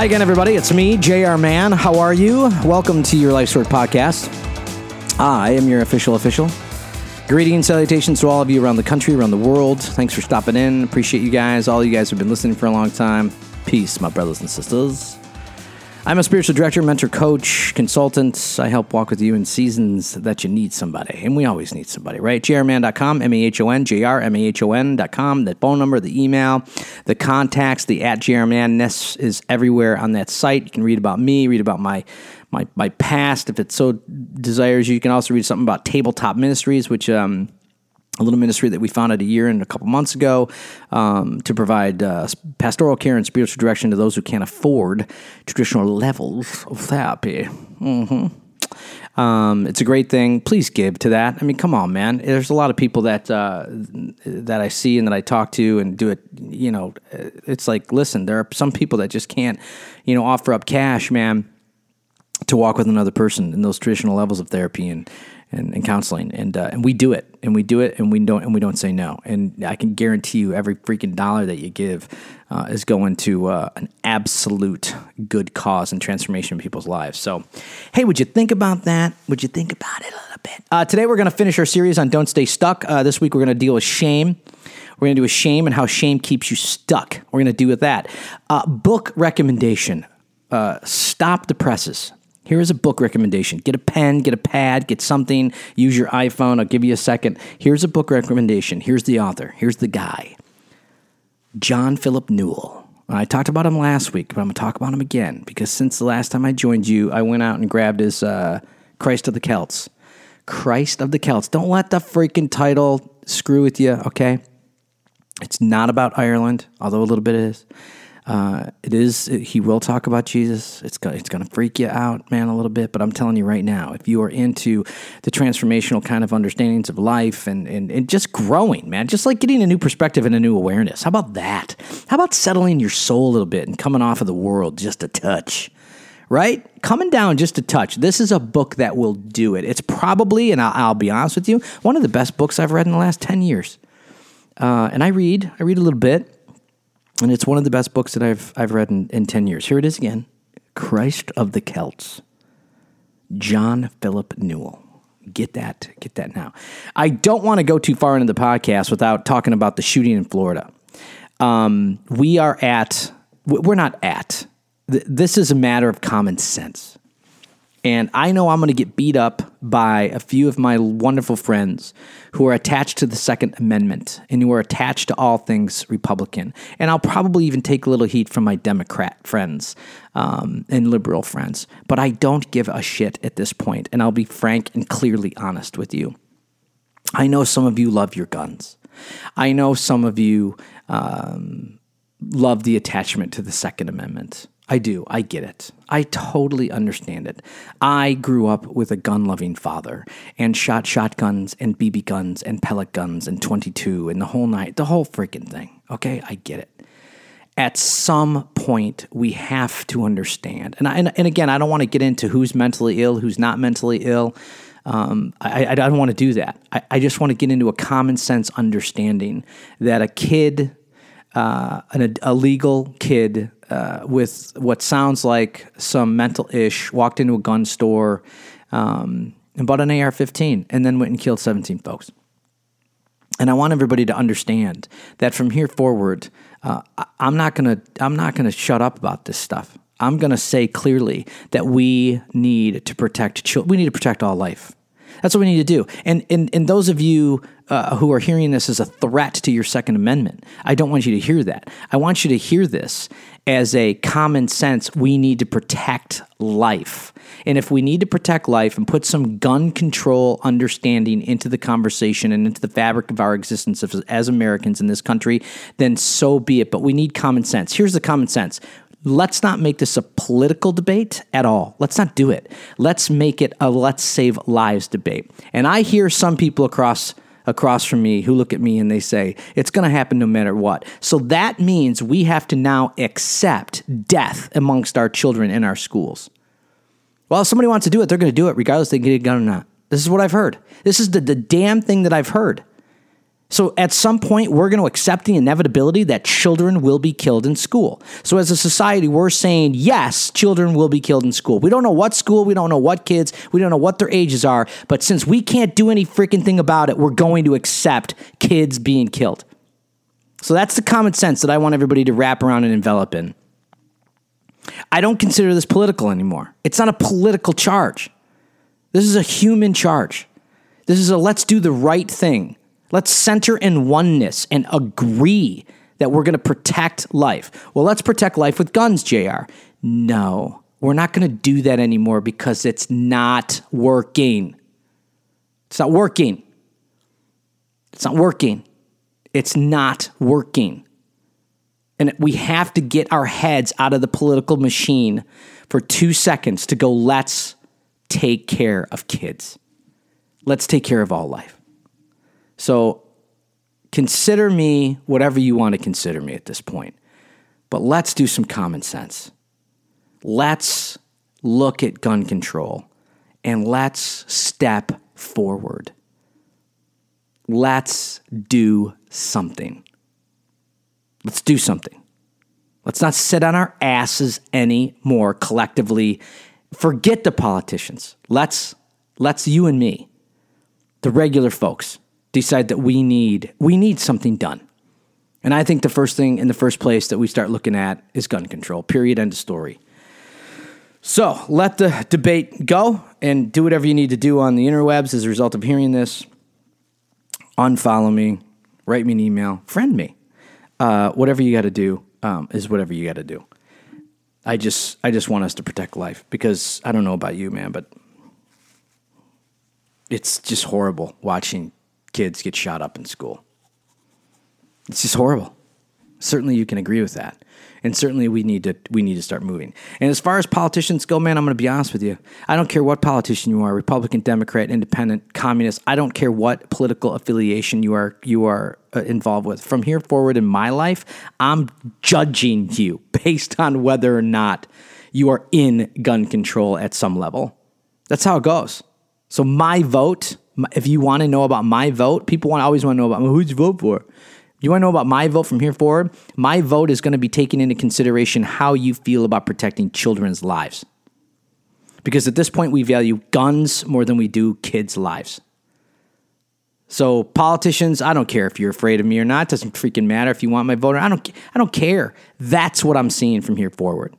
Hi again, everybody. It's me, JR Mahon. How are you? Welcome to your Life's Work podcast. Ah, I am your official official. Greetings, salutations to all of you around the country, around the world. Thanks for stopping in. Appreciate you guys. All you guys have been listening for a long time. Peace, my brothers and sisters. I'm a spiritual director, mentor, coach, consultant. I help walk with you in seasons that you need somebody. And we always need somebody, right? jrmahon.com, M A H O N, J R M A H O N.com. The phone number, the email, the contacts, the at jrmanness is everywhere on that site. You can read about me, read about my my my past if it so desires you. You can also read something about Tabletop Ministries, which um a little ministry that we founded a year and a couple months ago um, to provide uh, pastoral care and spiritual direction to those who can't afford traditional levels of therapy. Mm-hmm. Um, it's a great thing. Please give to that. I mean, come on, man. There's a lot of people that uh, that I see and that I talk to and do it. You know, it's like, listen, there are some people that just can't, you know, offer up cash, man, to walk with another person in those traditional levels of therapy and and, and counseling, and uh, and we do it, and we do it, and we don't, and we don't say no. And I can guarantee you, every freaking dollar that you give uh, is going to uh, an absolute good cause and transformation in people's lives. So, hey, would you think about that? Would you think about it a little bit? Uh, today, we're going to finish our series on "Don't Stay Stuck." Uh, this week, we're going to deal with shame. We're going to do a shame and how shame keeps you stuck. We're going to do with that. Uh, book recommendation: Stop the Presses here is a book recommendation. Get a pen, get a pad, get something, use your iPhone. I'll give you a second. Here's a book recommendation. Here's the author. Here's the guy John Philip Newell. I talked about him last week, but I'm going to talk about him again because since the last time I joined you, I went out and grabbed his uh, Christ of the Celts. Christ of the Celts. Don't let the freaking title screw with you, okay? It's not about Ireland, although a little bit is. Uh, it is. He will talk about Jesus. It's it's going to freak you out, man, a little bit. But I'm telling you right now, if you are into the transformational kind of understandings of life and, and and just growing, man, just like getting a new perspective and a new awareness. How about that? How about settling your soul a little bit and coming off of the world just a touch? Right? Coming down just a touch. This is a book that will do it. It's probably, and I'll, I'll be honest with you, one of the best books I've read in the last 10 years. Uh, and I read, I read a little bit and it's one of the best books that I've I've read in, in ten years. Here it is again: Christ of the Celts, John Philip Newell. Get that, get that now. I don't want to go too far into the podcast without talking about the shooting in Florida. Um, we are at, we're not at. This is a matter of common sense. And I know I'm going to get beat up by a few of my wonderful friends who are attached to the Second Amendment and who are attached to all things Republican. And I'll probably even take a little heat from my Democrat friends um, and liberal friends. But I don't give a shit at this point, And I'll be frank and clearly honest with you. I know some of you love your guns. I know some of you um, love the attachment to the Second Amendment. I do. I get it. I totally understand it. I grew up with a gun loving father and shot shotguns and BB guns and pellet guns and 22 and the whole night, the whole freaking thing. Okay, I get it. At some point, we have to understand. And, I, and, and again, I don't want to get into who's mentally ill, who's not mentally ill. Um, I, I, don't want to do that. I, I just want to get into a common sense understanding that a kid, uh, an, a legal kid uh, with what sounds like some mental ish, walked into a gun store um, and bought an AR 15 and then went and killed 17 folks. And I want everybody to understand that from here forward, uh, I'm not gonna I'm not gonna shut up about this stuff. I'm gonna say clearly that we need to protect children. We need to protect all life. That's what we need to do. And and, and those of you uh, who are hearing this as a threat to your Second Amendment, I don't want you to hear that. I want you to hear this as a common sense. We need to protect life. And if we need to protect life and put some gun control understanding into the conversation and into the fabric of our existence as Americans in this country, then so be it. But we need common sense. Here's the common sense let's not make this a political debate at all. Let's not do it. Let's make it a let's save lives debate. And I hear some people across across from me who look at me and they say it's going to happen no matter what. So that means we have to now accept death amongst our children in our schools. Well, if somebody wants to do it, they're going to do it regardless they get a gun or not. This is what I've heard. This is the, the damn thing that I've heard. So at some point, we're going to accept the inevitability that children will be killed in school. So as a society, we're saying, yes, children will be killed in school. We don't know what school, we don't know what kids, we don't know what their ages are, but since we can't do any freaking thing about it, we're going to accept kids being killed. So that's the common sense that I want everybody to wrap around and envelop in. I don't consider this political anymore. It's not a political charge. This is a human charge. This is a let's do the right thing. Let's center in oneness and agree that we're going to protect life. Well, let's protect life with guns, JR. No, we're not going to do that anymore because it's not working. It's not working. It's not working. It's not working. And we have to get our heads out of the political machine for two seconds to go, let's take care of kids. Let's take care of all life. So consider me whatever you want to consider me at this point. But let's do some common sense. Let's look at gun control and let's step forward. Let's do something. Let's do something. Let's not sit on our asses anymore collectively. Forget the politicians. Let's let's you and me, the regular folks, decide that we need we need something done. And I think the first thing in the first place that we start looking at is gun control. Period. End of story. So let the debate go and do whatever you need to do on the interwebs as a result of hearing this. Unfollow me, write me an email, friend me. Uh, whatever you got to do um, is whatever you got to do. I just I just want us to protect life because I don't know about you, man, but it's just horrible watching kids get shot up in school. It's just horrible. Certainly, you can agree with that, and certainly we need to we need to start moving. And as far as politicians go, man, I'm going to be honest with you. I don't care what politician you are, Republican, Democrat, Independent, Communist. I don't care what political affiliation you are you are uh, involved with. From here forward in my life, I'm judging you based on whether or not you are in gun control at some level. That's how it goes. So my vote if you want to know about my vote, people want always want to know about well, who'd you vote for. You want to know about my vote from here forward? My vote is going to be taking into consideration how you feel about protecting children's lives. Because at this point, we value guns more than we do kids' lives. So politicians, I don't care if you're afraid of me or not. It doesn't freaking matter if you want my vote. Or I don't. I don't care. That's what I'm seeing from here forward.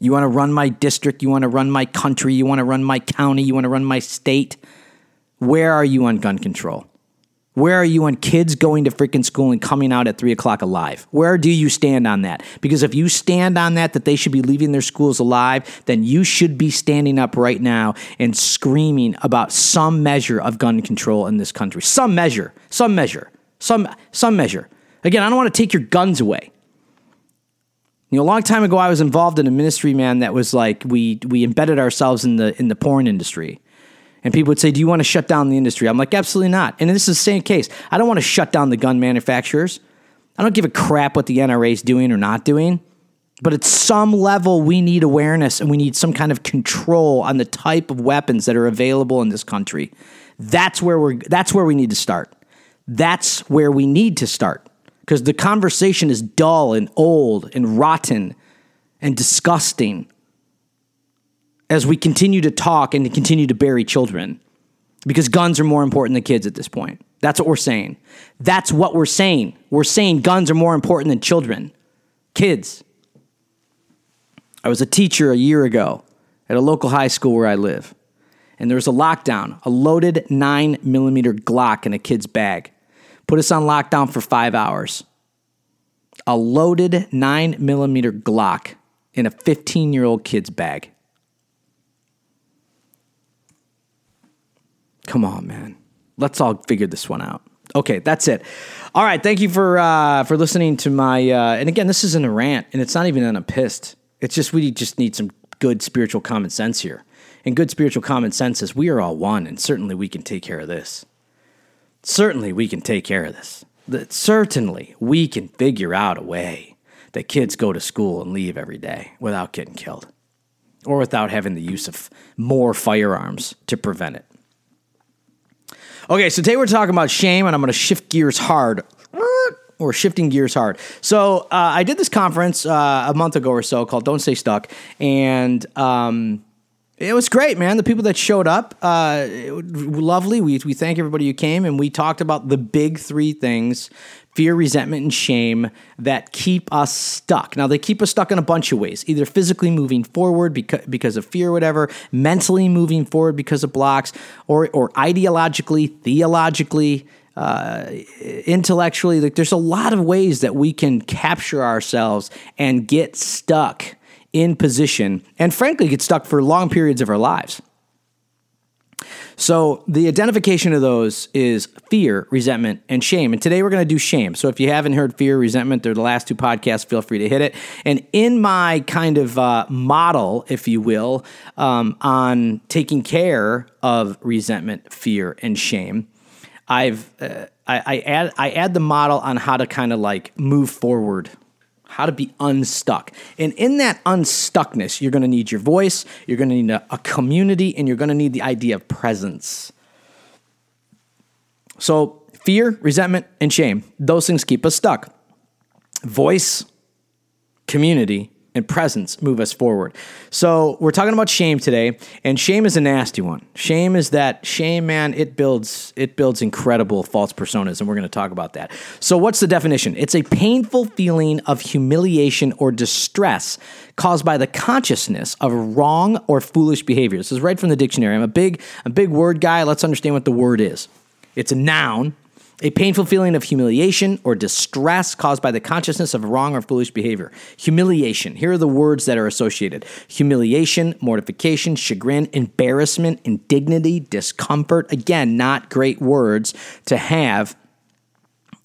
You want to run my district. You want to run my country. You want to run my county. You want to run my state. Where are you on gun control? Where are you on kids going to freaking school and coming out at three o'clock alive? Where do you stand on that? Because if you stand on that, that they should be leaving their schools alive, then you should be standing up right now and screaming about some measure of gun control in this country. Some measure, some measure, some, some measure. Again, I don't want to take your guns away. You know, a long time ago, I was involved in a ministry, man, that was like we we embedded ourselves in the in the porn industry. And people would say, Do you want to shut down the industry? I'm like, Absolutely not. And this is the same case. I don't want to shut down the gun manufacturers. I don't give a crap what the NRA is doing or not doing. But at some level, we need awareness and we need some kind of control on the type of weapons that are available in this country. That's where we're that's where we need to start. That's where we need to start. Because the conversation is dull and old and rotten and disgusting as we continue to talk and to continue to bury children because guns are more important than kids at this point. That's what we're saying. That's what we're saying. We're saying guns are more important than children, kids. I was a teacher a year ago at a local high school where I live, and there was a lockdown, a loaded nine millimeter Glock in a kid's bag. Put us on lockdown for five hours. A loaded nine millimeter Glock in a 15 year old kid's bag. Come on, man. Let's all figure this one out. Okay, that's it. All right, thank you for uh, for listening to my. Uh, and again, this isn't a rant, and it's not even on a pissed. It's just we just need some good spiritual common sense here. And good spiritual common sense is we are all one, and certainly we can take care of this. Certainly we can take care of this. That certainly we can figure out a way that kids go to school and leave every day without getting killed, or without having the use of more firearms to prevent it. Okay, so today we're talking about shame, and I'm going to shift gears hard. Or shifting gears hard. So uh, I did this conference uh, a month ago or so called "Don't Stay Stuck," and um, it was great, man. The people that showed up, uh, lovely. We we thank everybody who came, and we talked about the big three things: fear, resentment, and shame that keep us stuck. Now they keep us stuck in a bunch of ways: either physically moving forward because because of fear, or whatever, mentally moving forward because of blocks, or or ideologically, theologically. Uh, intellectually, like there's a lot of ways that we can capture ourselves and get stuck in position and frankly get stuck for long periods of our lives. So, the identification of those is fear, resentment, and shame. And today we're going to do shame. So, if you haven't heard fear, resentment, they're the last two podcasts, feel free to hit it. And in my kind of uh, model, if you will, um, on taking care of resentment, fear, and shame, I've uh, I, I add I add the model on how to kind of like move forward how to be unstuck. And in that unstuckness, you're going to need your voice, you're going to need a, a community, and you're going to need the idea of presence. So, fear, resentment, and shame, those things keep us stuck. Voice, community, and presence move us forward. So we're talking about shame today, and shame is a nasty one. Shame is that shame, man. It builds it builds incredible false personas, and we're going to talk about that. So what's the definition? It's a painful feeling of humiliation or distress caused by the consciousness of wrong or foolish behavior. This is right from the dictionary. I'm a big a big word guy. Let's understand what the word is. It's a noun a painful feeling of humiliation or distress caused by the consciousness of wrong or foolish behavior. Humiliation. Here are the words that are associated humiliation, mortification, chagrin, embarrassment, indignity, discomfort. Again, not great words to have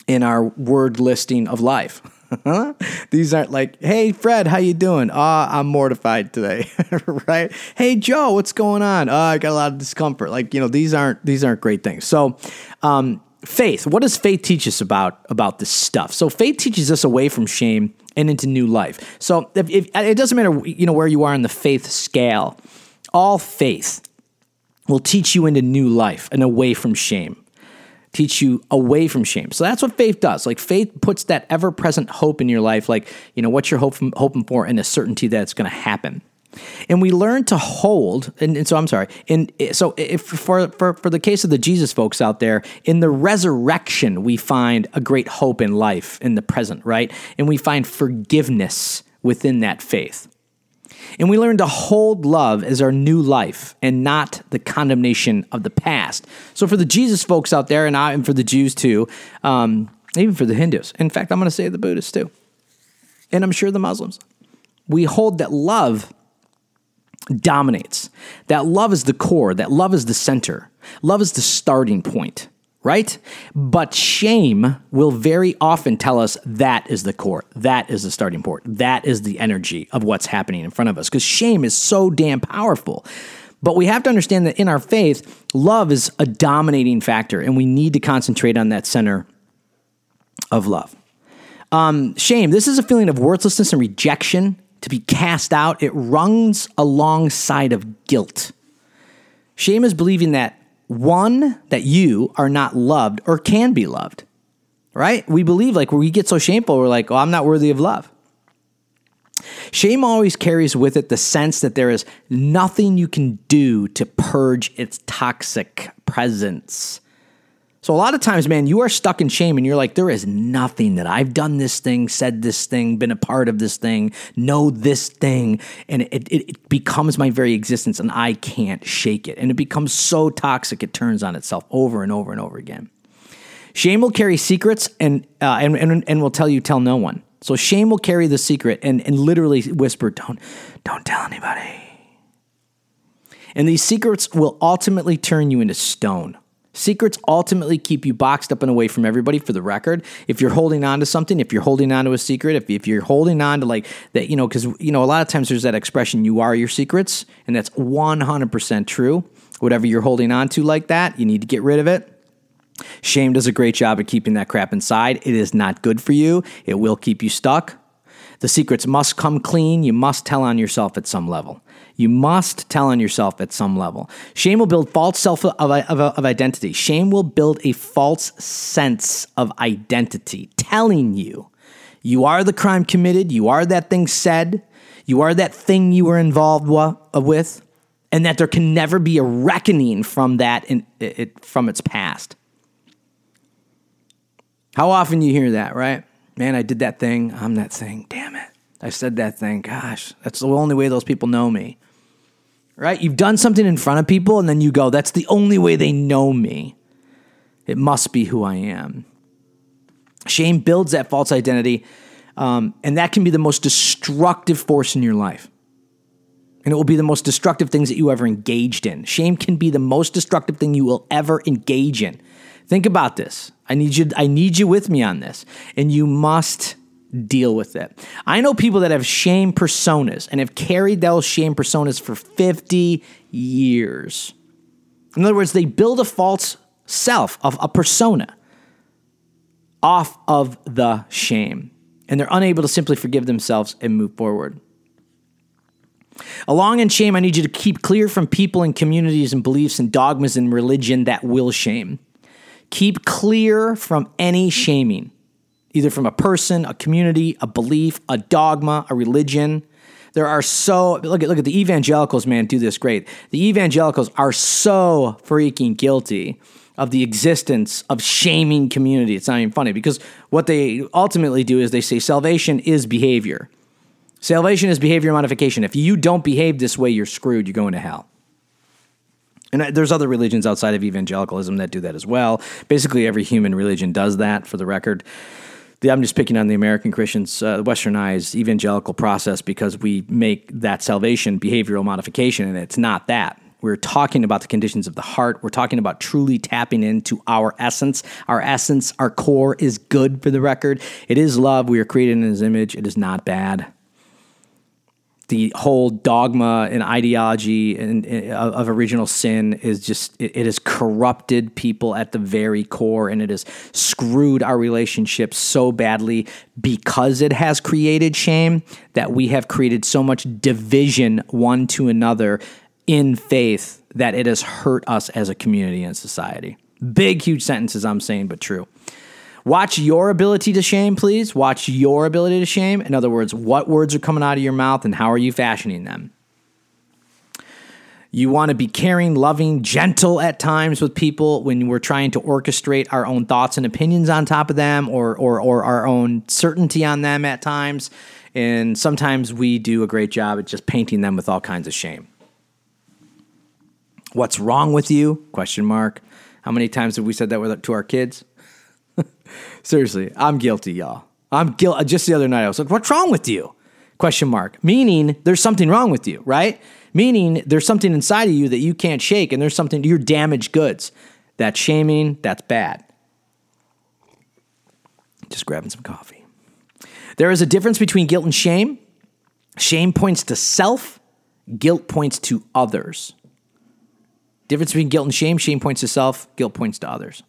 in our word listing of life. These aren't like, "Hey Fred, how you doing?" Ah, I'm mortified today, right? Hey Joe, what's going on? Oh, I got a lot of discomfort. Like you know, these aren't these aren't great things. So, um, faith. What does faith teach us about about this stuff? So faith teaches us away from shame and into new life. So if, if, it doesn't matter, you know, where you are in the faith scale. All faith will teach you into new life and away from shame. Teach you away from shame. So that's what faith does. Like faith puts that ever present hope in your life. Like you know what you're hoping hoping for, and a certainty that it's going to happen and we learn to hold and, and, so i'm sorry and so if for, for for the case of the jesus folks out there in the resurrection we find a great hope in life in the present right? And we find forgiveness within that faith. And we learn to hold love as our new life and not the condemnation of the past. So for the jesus folks out there and, I, and for the jews too um, even for the hindus in fact i'm going to say the buddhists too and i'm sure the muslims we hold that love dominates. That love is the core, that love is the center, love is the starting point, right? But shame will very often tell us that is the core, that is the starting point, that is the energy of what's happening in front of us, because shame is so damn powerful. But we have to understand that in our faith, love is a dominating factor, and we need to concentrate on that center of love. Um, shame, this is a feeling of worthlessness and rejection to be cast out, it runs alongside of guilt. Shame is believing that one, that you are not loved or can be loved, right? We believe like we get so shameful, we're like, oh, I'm not worthy of love. Shame always carries with it the sense that there is nothing you can do to purge its toxic presence. So a lot of times, man, you are stuck in shame and you're like, there is nothing that I've done this thing, said this thing, been a part of this thing, know this thing. And it, it, it becomes my very existence and I can't shake it. And it becomes so toxic, it turns on itself over and over and over again. Shame will carry secrets and, uh, and, and, and will tell you, tell no one. So shame will carry the secret and, and literally whisper, don't, don't tell anybody. And these secrets will ultimately turn you into stone. Secrets ultimately keep you boxed up and away from everybody for the record. If you're holding on to something, if you're holding on to a secret, if, if you're holding on to like that, you know, because, you know, a lot of times there's that expression, you are your secrets, and that's 100% true. Whatever you're holding on to like that, you need to get rid of it. Shame does a great job at keeping that crap inside. It is not good for you, it will keep you stuck. The secrets must come clean. You must tell on yourself at some level. You must tell on yourself at some level. Shame will build false self of, of, of, identity. Shame will build a false sense of identity, telling you you are the crime committed, you are that thing said, you are that thing you were involved uh, with, and that there can never be a reckoning from that in, it, from its past. How often you hear that, right? Man, I did that thing. I'm that thing. Damn it. I said that thing. Gosh, that's the only way those people know me. Right? You've done something in front of people and then you go, that's the only way they know me. It must be who I am. Shame builds that false identity, um, and that can be the most destructive force in your life. And it will be the most destructive things that you ever engaged in. Shame can be the most destructive thing you will ever engage in. Think about this. I need you I need you with me on this. And you must deal with it. I know people that have shame personas and have carried those shame personas for 50 years. In other words, they build a false self of a persona off of the shame. And they're unable to simply forgive themselves and move forward. Along in shame, I need you to keep clear from people and communities and beliefs and dogmas and religion that will shame. Keep clear from any shaming, either from a person, a community, a belief, a dogma, a religion. There are so look at look at the evangelicals, man, do this great. The evangelicals are so freaking guilty of the existence of shaming community. It's not even funny because what they ultimately do is they say salvation is behavior. Salvation is behavior modification. If you don't behave this way, you're screwed. You're going to hell. And there's other religions outside of evangelicalism that do that as well. Basically, every human religion does that, for the record. I'm just picking on the American Christians, uh, westernized evangelical process because we make that salvation behavioral modification, and it's not that. We're talking about the conditions of the heart. We're talking about truly tapping into our essence. Our essence, our core is good for the record. It is love. We are created in His image. It is not bad the whole dogma and ideology and, and, of, original sin is just it, it has corrupted people at the very core and it has screwed our relationships so badly because it has created shame that we have created so much division one to another in faith that it has hurt us as a community and society. Big huge sentences i'm saying but true Watch your ability to shame, please. Watch your ability to shame. In other words, what words are coming out of your mouth and how are you fashioning them? You want to be caring, loving, gentle at times with people when we're trying to orchestrate our own thoughts and opinions on top of them or, or, or our own certainty on them at times. And sometimes we do a great job at just painting them with all kinds of shame. What's wrong with you? Question mark. How many times have we said that to our kids? Seriously, I'm guilty, y'all. I'm guilty. Uh, just the other night, I was like, "What's wrong with you?" Question mark. Meaning, there's something wrong with you, right? Meaning, there's something inside of you that you can't shake, and there's something you're damaged goods. That's shaming. That's bad. Just grabbing some coffee. There is a difference between guilt and shame. Shame points to self. Guilt points to others. Difference between guilt and shame. Shame points to self. Guilt points to others.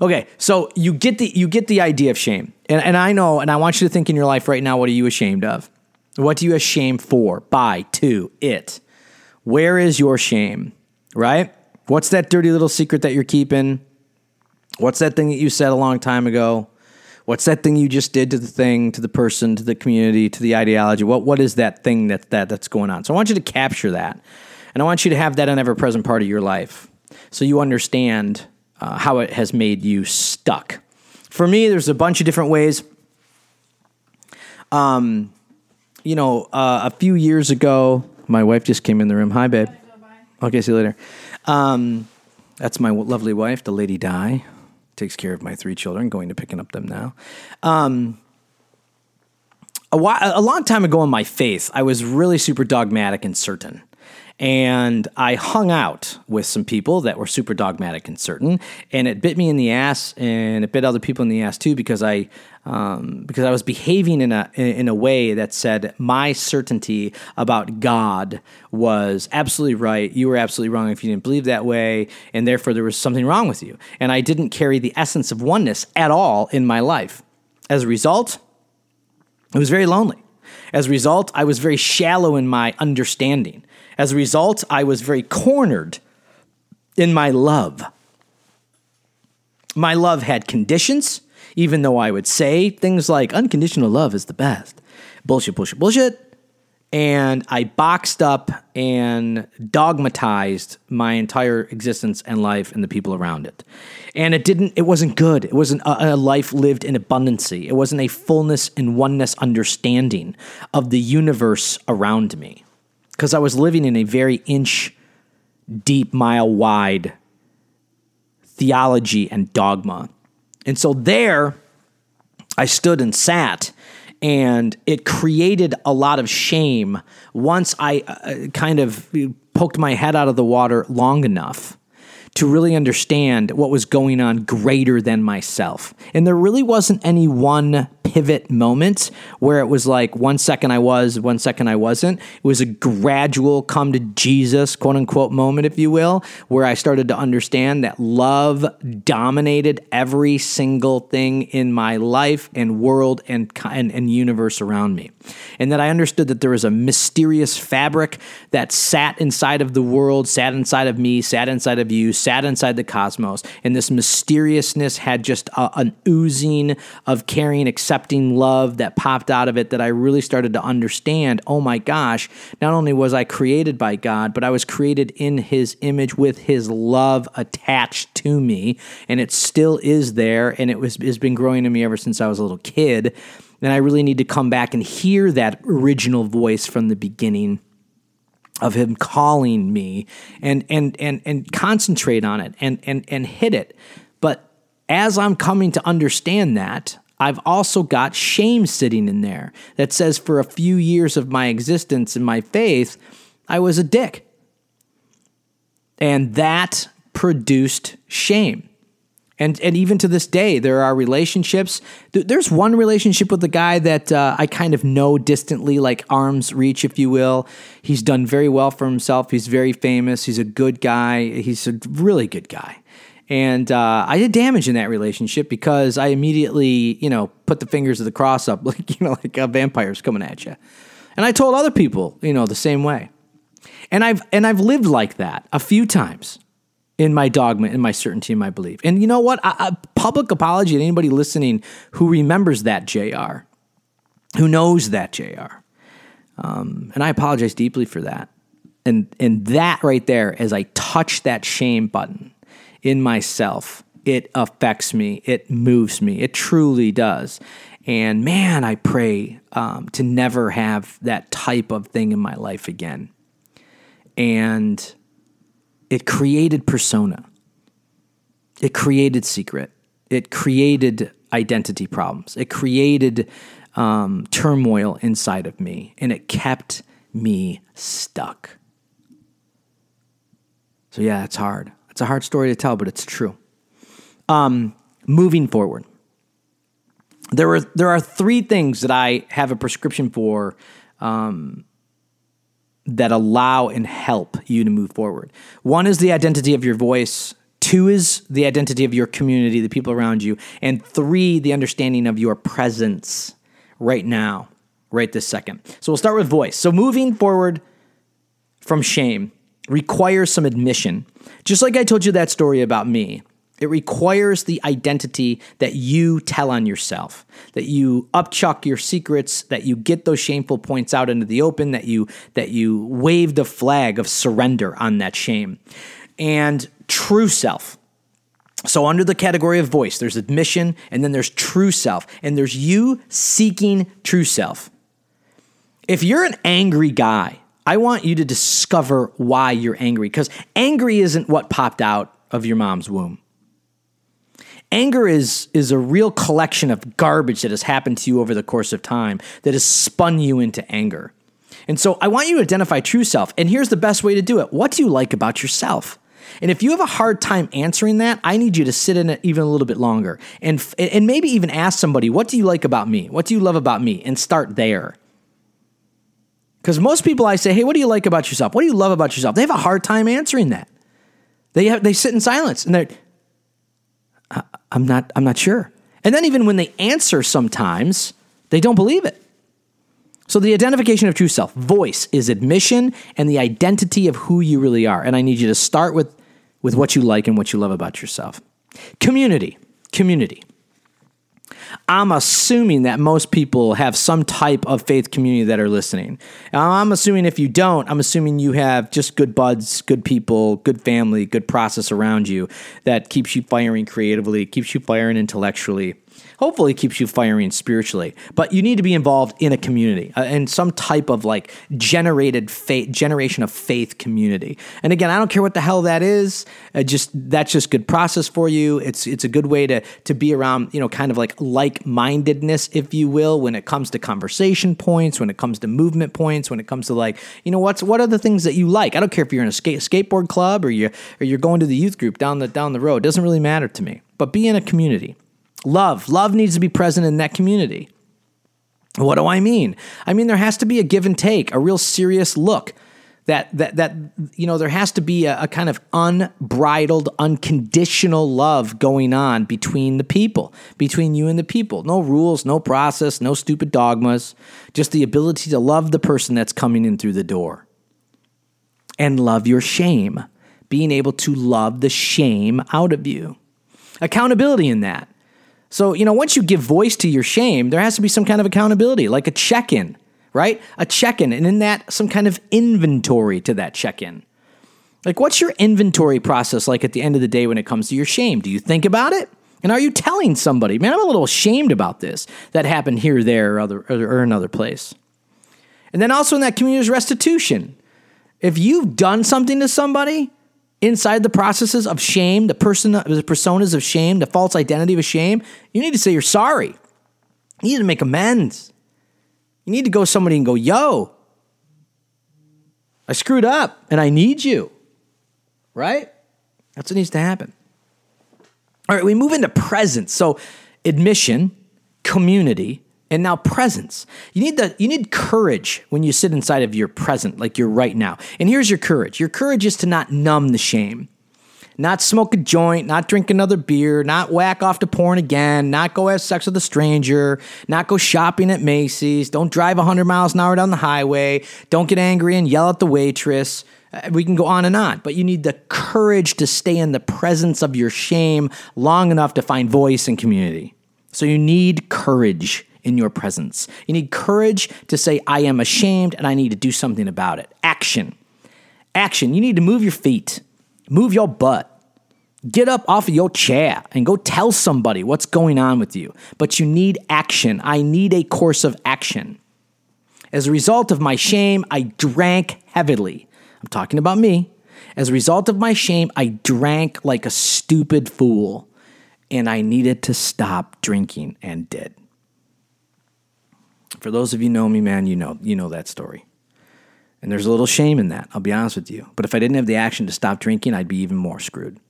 Okay, so you get the you get the idea of shame, and and I know, and I want you to think in your life right now, what are you ashamed of? What do you ashamed for? By to it. Where is your shame? Right? What's that dirty little secret that you're keeping? What's that thing that you said a long time ago? What's that thing you just did to the thing, to the person, to the community, to the ideology? What what is that thing that, that that's going on? So I want you to capture that. And I want you to have that an ever present part of your life. So you understand uh, how it has made you stuck. For me, there's a bunch of different ways. Um, you know, uh, a few years ago, my wife just came in the room. Hi, babe. Okay, see you later. Um, that's my lovely wife, the Lady Di. Takes care of my three children, going to picking up them now. Um, a, while, a long time ago in my faith, I was really super dogmatic and certain. And I hung out with some people that were super dogmatic and certain, and it bit me in the ass, and it bit other people in the ass too, because I um, because I was behaving in a in a way that said my certainty about God was absolutely right. You were absolutely wrong if you didn't believe that way, and therefore there was something wrong with you. And I didn't carry the essence of oneness at all in my life. As a result, It was very lonely. As a result, I was very shallow in my understanding. As a result, I was very cornered in my love. My love had conditions, even though I would say things like unconditional love is the best. Bullshit, bullshit, bullshit and I boxed up and dogmatized my entire existence and life and the people around it. And it didn't, it wasn't good. It wasn't a, a life lived in abundancy. It wasn't a fullness and oneness understanding of the universe around me. Because I was living in a very inch deep, mile wide theology and dogma. And so there, I stood and sat and it created a lot of shame once I uh, kind of poked my head out of the water long enough to really understand what was going on greater than myself. And there really wasn't any one pivot moment where it was like one second I was, one second I wasn't. It was a gradual come to Jesus, quote unquote, moment, if you will, where I started to understand that love dominated every single thing in my life and world and, and, and universe around me. And that I understood that there was a mysterious fabric that sat inside of the world, sat inside of me, sat inside of you, sat inside the cosmos. And this mysteriousness had just a, an oozing of caring, accepting love that popped out of it that I really started to understand. Oh my gosh, not only was I created by God, but I was created in His image with His love attached to me. And it still is there. And it was, has been growing in me ever since I was a little kid. And I really need to come back and hear that original voice from the beginning of him calling me and and and and concentrate on it and and and hit it. But as I'm coming to understand that, I've also got shame sitting in there that says for a few years of my existence in my faith, I was a dick. And that produced shame. And and even to this day, there are relationships. There's one relationship with a guy that uh, I kind of know distantly, like arm's reach, if you will. He's done very well for himself. He's very famous. He's a good guy. He's a really good guy. And uh, I did damage in that relationship because I immediately, you know, put the fingers of the cross up, like you know, like a vampire's coming at you. And I told other people, you know, the same way. And I've and I've lived like that a few times in my dogma, in my certainty, in my belief. And you know what? A, public apology to anybody listening who remembers that JR, who knows that JR. Um, and I apologize deeply for that. And, and that right there, as I touch that shame button in myself, it affects me, it moves me, it truly does. And man, I pray um, to never have that type of thing in my life again. And it created persona. It created secret. It created identity problems. It created um, turmoil inside of me, and it kept me stuck. So, yeah, it's hard. It's a hard story to tell, but it's true. Um, moving forward, there are there are three things that I have a prescription for um, that allow and help you to move forward. One is the identity of your voice. Two is the identity of your community, the people around you. And three, the understanding of your presence right now, right this second. So we'll start with voice. So moving forward from shame requires some admission. Just like I told you that story about me, it requires the identity that you tell on yourself, that you upchuck your secrets, that you get those shameful points out into the open, that you that you wave the flag of surrender on that shame. And true self. So under the category of voice, there's admission and then there's true self, and there's you seeking true self. If you're an angry guy, I want you to discover why you're angry because angry isn't what popped out of your mom's womb. Anger is, is a real collection of garbage that has happened to you over the course of time that has spun you into anger. And so I want you to identify true self. And here's the best way to do it what do you like about yourself? And if you have a hard time answering that, I need you to sit in it even a little bit longer and, and maybe even ask somebody, What do you like about me? What do you love about me? And start there. Because most people I say, Hey, what do you like about yourself? What do you love about yourself? They have a hard time answering that. They, have, they sit in silence and they're, I'm not I'm not sure. And then even when they answer sometimes, they don't believe it. So, the identification of true self, voice, is admission and the identity of who you really are. And I need you to start with, with what you like and what you love about yourself. Community, community. I'm assuming that most people have some type of faith community that are listening. I'm assuming if you don't, I'm assuming you have just good buds, good people, good family, good process around you that keeps you firing creatively, keeps you firing intellectually hopefully keeps you firing spiritually. But you need to be involved in a community, uh, in some type of like generated faith, generation of faith community. And again, I don't care what the hell that is. Uh, just that's just good process for you. It's it's a good way to to be around, you know, kind of like like mindedness, if you will, when it comes to conversation points, when it comes to movement points, when it comes to like, you know, what's what are the things that you like? I don't care if you're in a skate, skateboard club or you or you're going to the youth group down the down the road. It doesn't really matter to me. But be in a community. Love. Love needs to be present in that community. What do I mean? I mean there has to be a give and take, a real serious look. That that that you know there has to be a, a kind of unbridled, unconditional love going on between the people, between you and the people. No rules, no process, no stupid dogmas, just the ability to love the person that's coming in through the door. And love your shame, being able to love the shame out of you. Accountability in that. So, you know, once you give voice to your shame, there has to be some kind of accountability, like a check in, right? A check in, and in that, some kind of inventory to that check in. Like, what's your inventory process like at the end of the day when it comes to your shame? Do you think about it? And are you telling somebody, man, I'm a little ashamed about this that happened here, there, or, other, or another place? And then also in that community community's restitution. If you've done something to somebody, inside the processes of shame, the person, the personas of shame, the false identity of shame, you need to say you're sorry. You need to make amends. You need to go somebody and go, yo, I screwed up and I need you. Right? That's what needs to happen. All right, we move into presence. So, admission, community, and now presence. You need the you need courage when you sit inside of your present like you're right now. And here's your courage. Your courage is to not numb the shame. Not smoke a joint, not drink another beer, not whack off to porn again, not go have sex with a stranger, not go shopping at Macy's, don't drive 100 miles an hour down the highway, don't get angry and yell at the waitress. Uh, we can go on and on, but you need the courage to stay in the presence of your shame long enough to find voice and community. So you need courage in your presence. You need courage to say, I am ashamed and I need to do something about it. Action. Action. You need to move your feet, move your butt. Get up off of your chair and go tell somebody what's going on with you. But you need action. I need a course of action. As a result of my shame, I drank heavily. I'm talking about me. As a result of my shame, I drank like a stupid fool, and I needed to stop drinking and did. For those of you know me, man, you know you know that story. And there's a little shame in that, I'll be honest with you. But if I didn't have the action to stop drinking, I'd be even more screwed.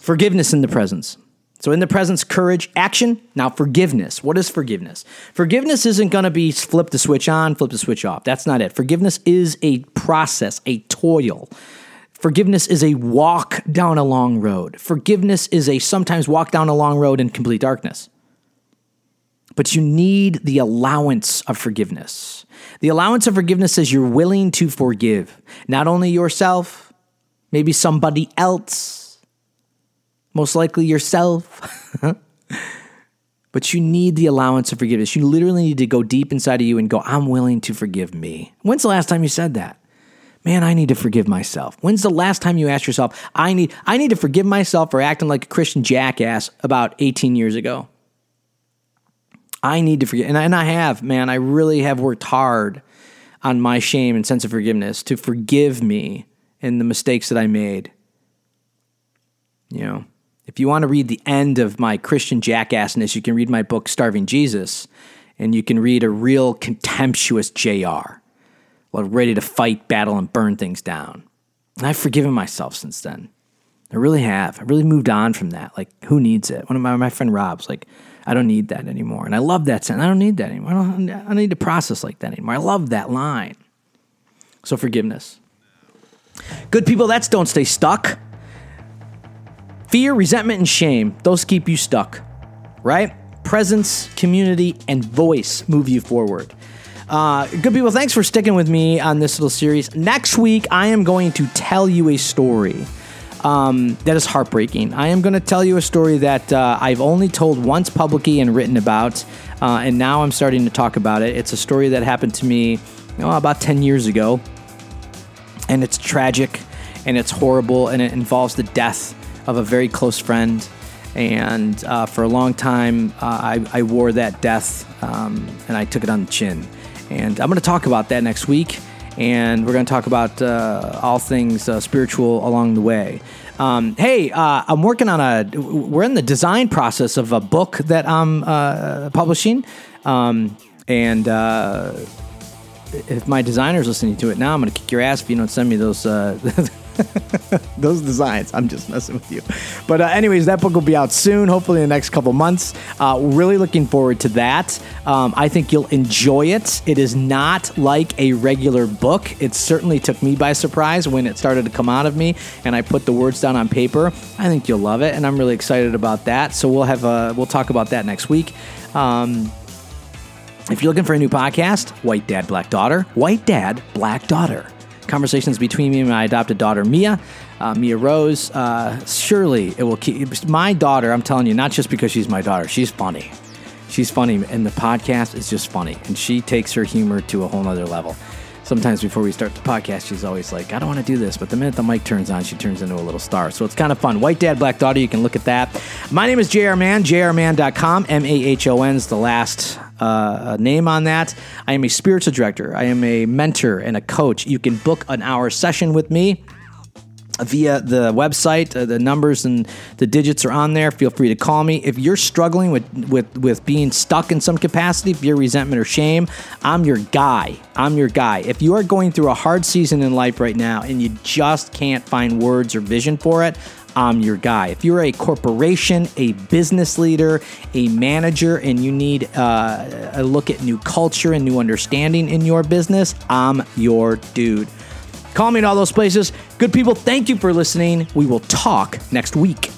Forgiveness in the presence. So, in the presence, courage, action. Now, forgiveness. What is forgiveness? Forgiveness isn't going to be flip the switch on, flip the switch off. That's not it. Forgiveness is a process, a toil. Forgiveness is a walk down a long road. Forgiveness is a sometimes walk down a long road in complete darkness. But you need the allowance of forgiveness. The allowance of forgiveness says you're willing to forgive not only yourself, maybe somebody else, most likely yourself. but you need the allowance of forgiveness. You literally need to go deep inside of you and go, I'm willing to forgive me. When's the last time you said that? Man, I need to forgive myself. When's the last time you asked yourself, I need I need to forgive myself for acting like a Christian jackass about 18 years ago? I need to forget. And I, and I have, man, I really have worked hard on my shame and sense of forgiveness to forgive me and the mistakes that I made. You know, if you want to read the end of my Christian jackassness, you can read my book, Starving Jesus, and you can read a real contemptuous JR, ready to fight, battle, and burn things down. And I've forgiven myself since then. I really have. I really moved on from that. Like, who needs it? One of my, my friend Rob's like, I don't need that anymore. And I love that sentence. I don't need that anymore. I don't, I don't need to process like that anymore. I love that line. So, forgiveness. Good people, that's don't stay stuck. Fear, resentment, and shame, those keep you stuck, right? Presence, community, and voice move you forward. Uh, good people, thanks for sticking with me on this little series. Next week, I am going to tell you a story um, that is heartbreaking. I am going to tell you a story that uh, I've only told once publicly and written about, uh, and now I'm starting to talk about it. It's a story that happened to me oh, about 10 years ago, and it's tragic and it's horrible, and it involves the death of a very close friend. And uh, for a long time, uh, I, I, wore that death um, and I took it on the chin. And I'm going to talk about that next week. And we're going to talk about uh, all things uh, spiritual along the way. Um, hey, uh, I'm working on a, we're in the design process of a book that I'm uh, publishing. Um, and if my designer's listening to it now, I'm going to kick your ass if you don't send me those those designs. I'm just messing with you. But, uh, anyways, that book will be out soon, hopefully in the next couple months. Uh, really looking forward to that. Um, I think you'll enjoy it. It is not like a regular book. It certainly took me by surprise when it started to come out of me and I put the words down on paper. I think you'll love it, and I'm really excited about that. So we'll have a, we'll talk about that next week. Um, if you're looking for a new podcast, White Dad, Black Daughter, White Dad, Black Daughter conversations between me and my adopted daughter, Mia. Uh, Mia Rose. Uh, surely it will keep my daughter. I'm telling you, not just because she's my daughter. She's funny. She's funny, and the podcast is just funny, and she takes her humor to a whole nother level. Sometimes before we start the podcast, she's always like, I don't want to do this. But the minute the mic turns on, she turns into a little star. So it's kind of fun. White Dad, Black Daughter, you can look at that. My name is JR Mahon, jrmahon.com. M A H O N is the last uh, name on that. I am a spiritual director. I am a mentor and a coach. You can book an hour session with me via the website. Uh, the numbers and the digits are on there. Feel free to call me if you're struggling with with with being stuck in some capacity, fear, resentment, or shame. I'm your guy. I'm your guy. If you are going through a hard season in life right now and you just can't find words or vision for it. I'm your guy. If you're a corporation, a business leader, a manager, and you need uh, a look at new culture and new understanding in your business, I'm your dude. Call me in all those places. Good people, thank you for listening. We will talk next week.